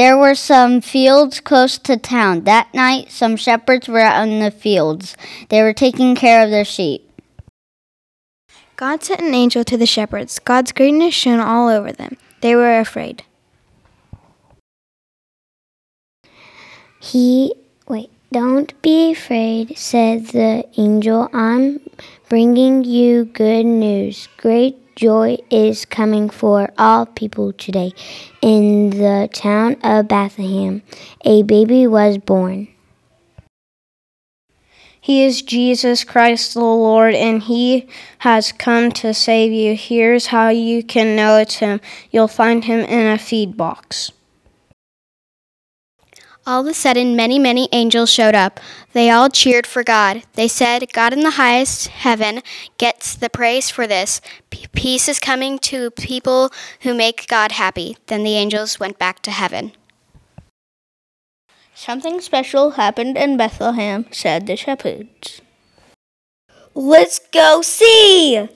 There were some fields close to town. That night, some shepherds were out in the fields. They were taking care of their sheep. God sent an angel to the shepherds. God's greatness shone all over them. They were afraid. He, wait, don't be afraid, said the angel. I'm bringing you good news. Great joy is coming for all people today. In the town of Bethlehem, a baby was born. He is Jesus Christ the Lord, and He has come to save you. Here's how you can know it's Him you'll find Him in a feed box. All of a sudden, many, many angels showed up. They all cheered for God. They said, God in the highest heaven gets the praise for this. Peace is coming to people who make God happy. Then the angels went back to heaven. Something special happened in Bethlehem, said the shepherds. Let's go see!